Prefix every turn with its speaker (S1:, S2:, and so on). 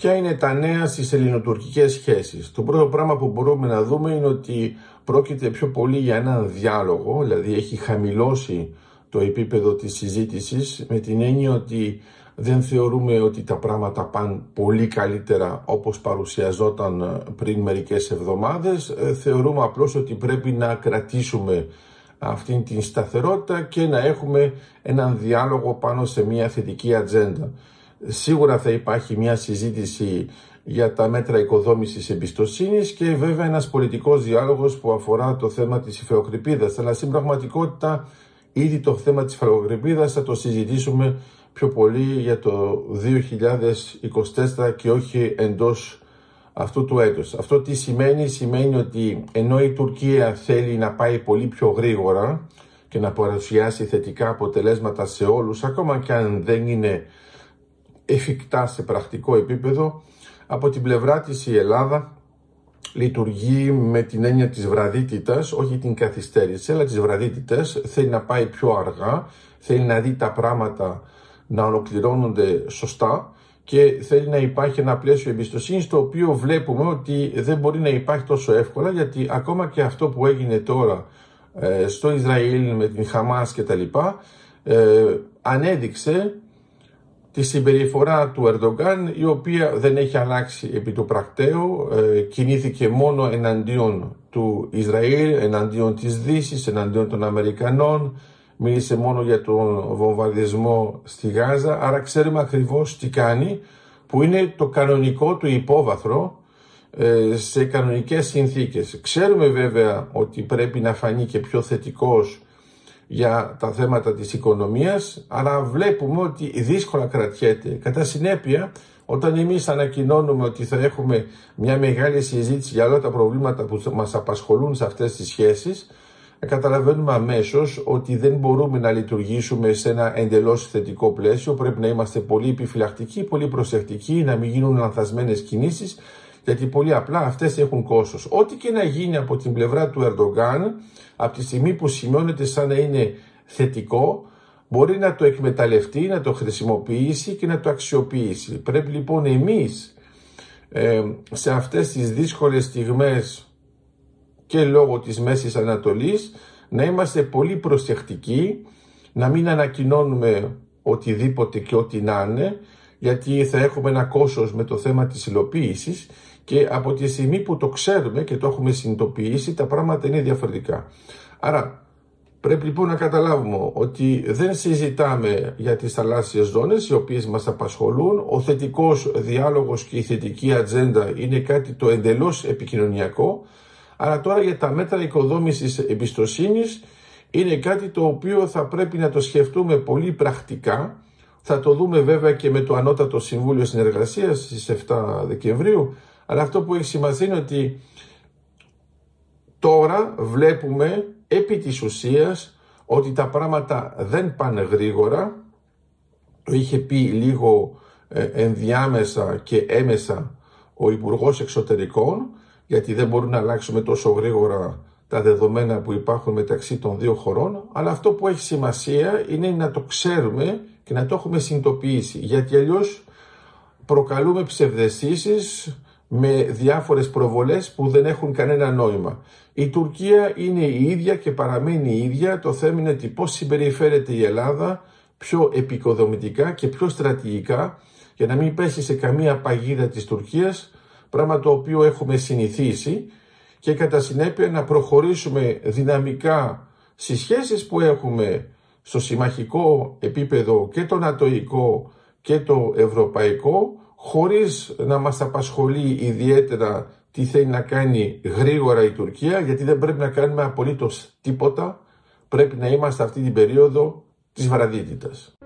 S1: Ποια είναι τα νέα στις ελληνοτουρκικές σχέσεις; Το πρώτο πράγμα που μπορούμε να δούμε είναι ότι πρόκειται πιο πολύ για έναν διάλογο, δηλαδή έχει χαμηλώσει το επίπεδο της συζήτησης με την έννοια ότι δεν θεωρούμε ότι τα πράγματα πάνε πολύ καλύτερα όπως παρουσιαζόταν πριν μερικές εβδομάδες. Ε, θεωρούμε απλώς ότι πρέπει να κρατήσουμε αυτή την σταθερότητα και να έχουμε έναν διάλογο πάνω σε μια θετική ατζέντα. Σίγουρα θα υπάρχει μια συζήτηση για τα μέτρα οικοδόμησης εμπιστοσύνης και βέβαια ένας πολιτικός διάλογος που αφορά το θέμα της υφαιοκρηπίδας. Αλλά στην πραγματικότητα ήδη το θέμα της υφαιοκρηπίδας θα το συζητήσουμε πιο πολύ για το 2024 και όχι εντός αυτού του έτους. Αυτό τι σημαίνει, σημαίνει ότι ενώ η Τουρκία θέλει να πάει πολύ πιο γρήγορα και να παρουσιάσει θετικά αποτελέσματα σε όλους, ακόμα και αν δεν είναι εφικτά σε πρακτικό επίπεδο, από την πλευρά της η Ελλάδα λειτουργεί με την έννοια της βραδύτητας, όχι την καθυστέρηση, αλλά τις βραδύτητες, θέλει να πάει πιο αργά, θέλει να δει τα πράγματα να ολοκληρώνονται σωστά και θέλει να υπάρχει ένα πλαίσιο εμπιστοσύνης το οποίο βλέπουμε ότι δεν μπορεί να υπάρχει τόσο εύκολα γιατί ακόμα και αυτό που έγινε τώρα ε, στο Ισραήλ με την Χαμάς και τα λοιπά ε, ανέδειξε τη συμπεριφορά του Ερντογκάν η οποία δεν έχει αλλάξει επί του πρακτέου ε, κινήθηκε μόνο εναντίον του Ισραήλ, εναντίον της Δύσης, εναντίον των Αμερικανών μίλησε μόνο για τον βομβαρδισμό στη Γάζα, άρα ξέρουμε ακριβώς τι κάνει, που είναι το κανονικό του υπόβαθρο ε, σε κανονικές συνθήκες. Ξέρουμε βέβαια ότι πρέπει να φανεί και πιο θετικός για τα θέματα της οικονομίας, αλλά βλέπουμε ότι δύσκολα κρατιέται. Κατά συνέπεια, όταν εμείς ανακοινώνουμε ότι θα έχουμε μια μεγάλη συζήτηση για όλα τα προβλήματα που μας απασχολούν σε αυτές τις σχέσεις, καταλαβαίνουμε αμέσως ότι δεν μπορούμε να λειτουργήσουμε σε ένα εντελώς θετικό πλαίσιο. Πρέπει να είμαστε πολύ επιφυλακτικοί, πολύ προσεκτικοί, να μην γίνουν λανθασμένες κινήσεις, γιατί πολύ απλά αυτές έχουν κόστος. Ό,τι και να γίνει από την πλευρά του Ερντογκάν, από τη στιγμή που σημειώνεται σαν να είναι θετικό, μπορεί να το εκμεταλλευτεί, να το χρησιμοποιήσει και να το αξιοποιήσει. Πρέπει λοιπόν εμείς ε, σε αυτές τις δύσκολες στιγμές και λόγω της Μέσης Ανατολής να είμαστε πολύ προσεκτικοί, να μην ανακοινώνουμε οτιδήποτε και ό,τι να είναι, γιατί θα έχουμε ένα κόσος με το θέμα της υλοποίησης και από τη στιγμή που το ξέρουμε και το έχουμε συνειδητοποιήσει τα πράγματα είναι διαφορετικά. Άρα πρέπει λοιπόν να καταλάβουμε ότι δεν συζητάμε για τις θαλάσσιες ζώνες οι οποίες μας απασχολούν. Ο θετικός διάλογος και η θετική ατζέντα είναι κάτι το εντελώς επικοινωνιακό. Αλλά τώρα για τα μέτρα οικοδόμησης εμπιστοσύνης είναι κάτι το οποίο θα πρέπει να το σκεφτούμε πολύ πρακτικά. Θα το δούμε βέβαια και με το Ανώτατο Συμβούλιο Συνεργασίας στις 7 Δεκεμβρίου. Αλλά αυτό που έχει σημασία είναι ότι τώρα βλέπουμε επί της ουσίας ότι τα πράγματα δεν πάνε γρήγορα. Το είχε πει λίγο ε, ενδιάμεσα και έμεσα ο Υπουργός Εξωτερικών γιατί δεν μπορούμε να αλλάξουμε τόσο γρήγορα τα δεδομένα που υπάρχουν μεταξύ των δύο χωρών, αλλά αυτό που έχει σημασία είναι να το ξέρουμε και να το έχουμε συνειδητοποιήσει, γιατί αλλιώς προκαλούμε ψευδεστήσεις με διάφορες προβολές που δεν έχουν κανένα νόημα. Η Τουρκία είναι η ίδια και παραμένει η ίδια, το θέμα είναι πώς συμπεριφέρεται η Ελλάδα πιο επικοδομητικά και πιο στρατηγικά για να μην πέσει σε καμία παγίδα της Τουρκίας πράγμα το οποίο έχουμε συνηθίσει και κατά συνέπεια να προχωρήσουμε δυναμικά στις σχέσεις που έχουμε στο συμμαχικό επίπεδο και το νατοϊκό και το ευρωπαϊκό χωρίς να μας απασχολεί ιδιαίτερα τι θέλει να κάνει γρήγορα η Τουρκία γιατί δεν πρέπει να κάνουμε απολύτως τίποτα πρέπει να είμαστε αυτή την περίοδο της βραδίτητας.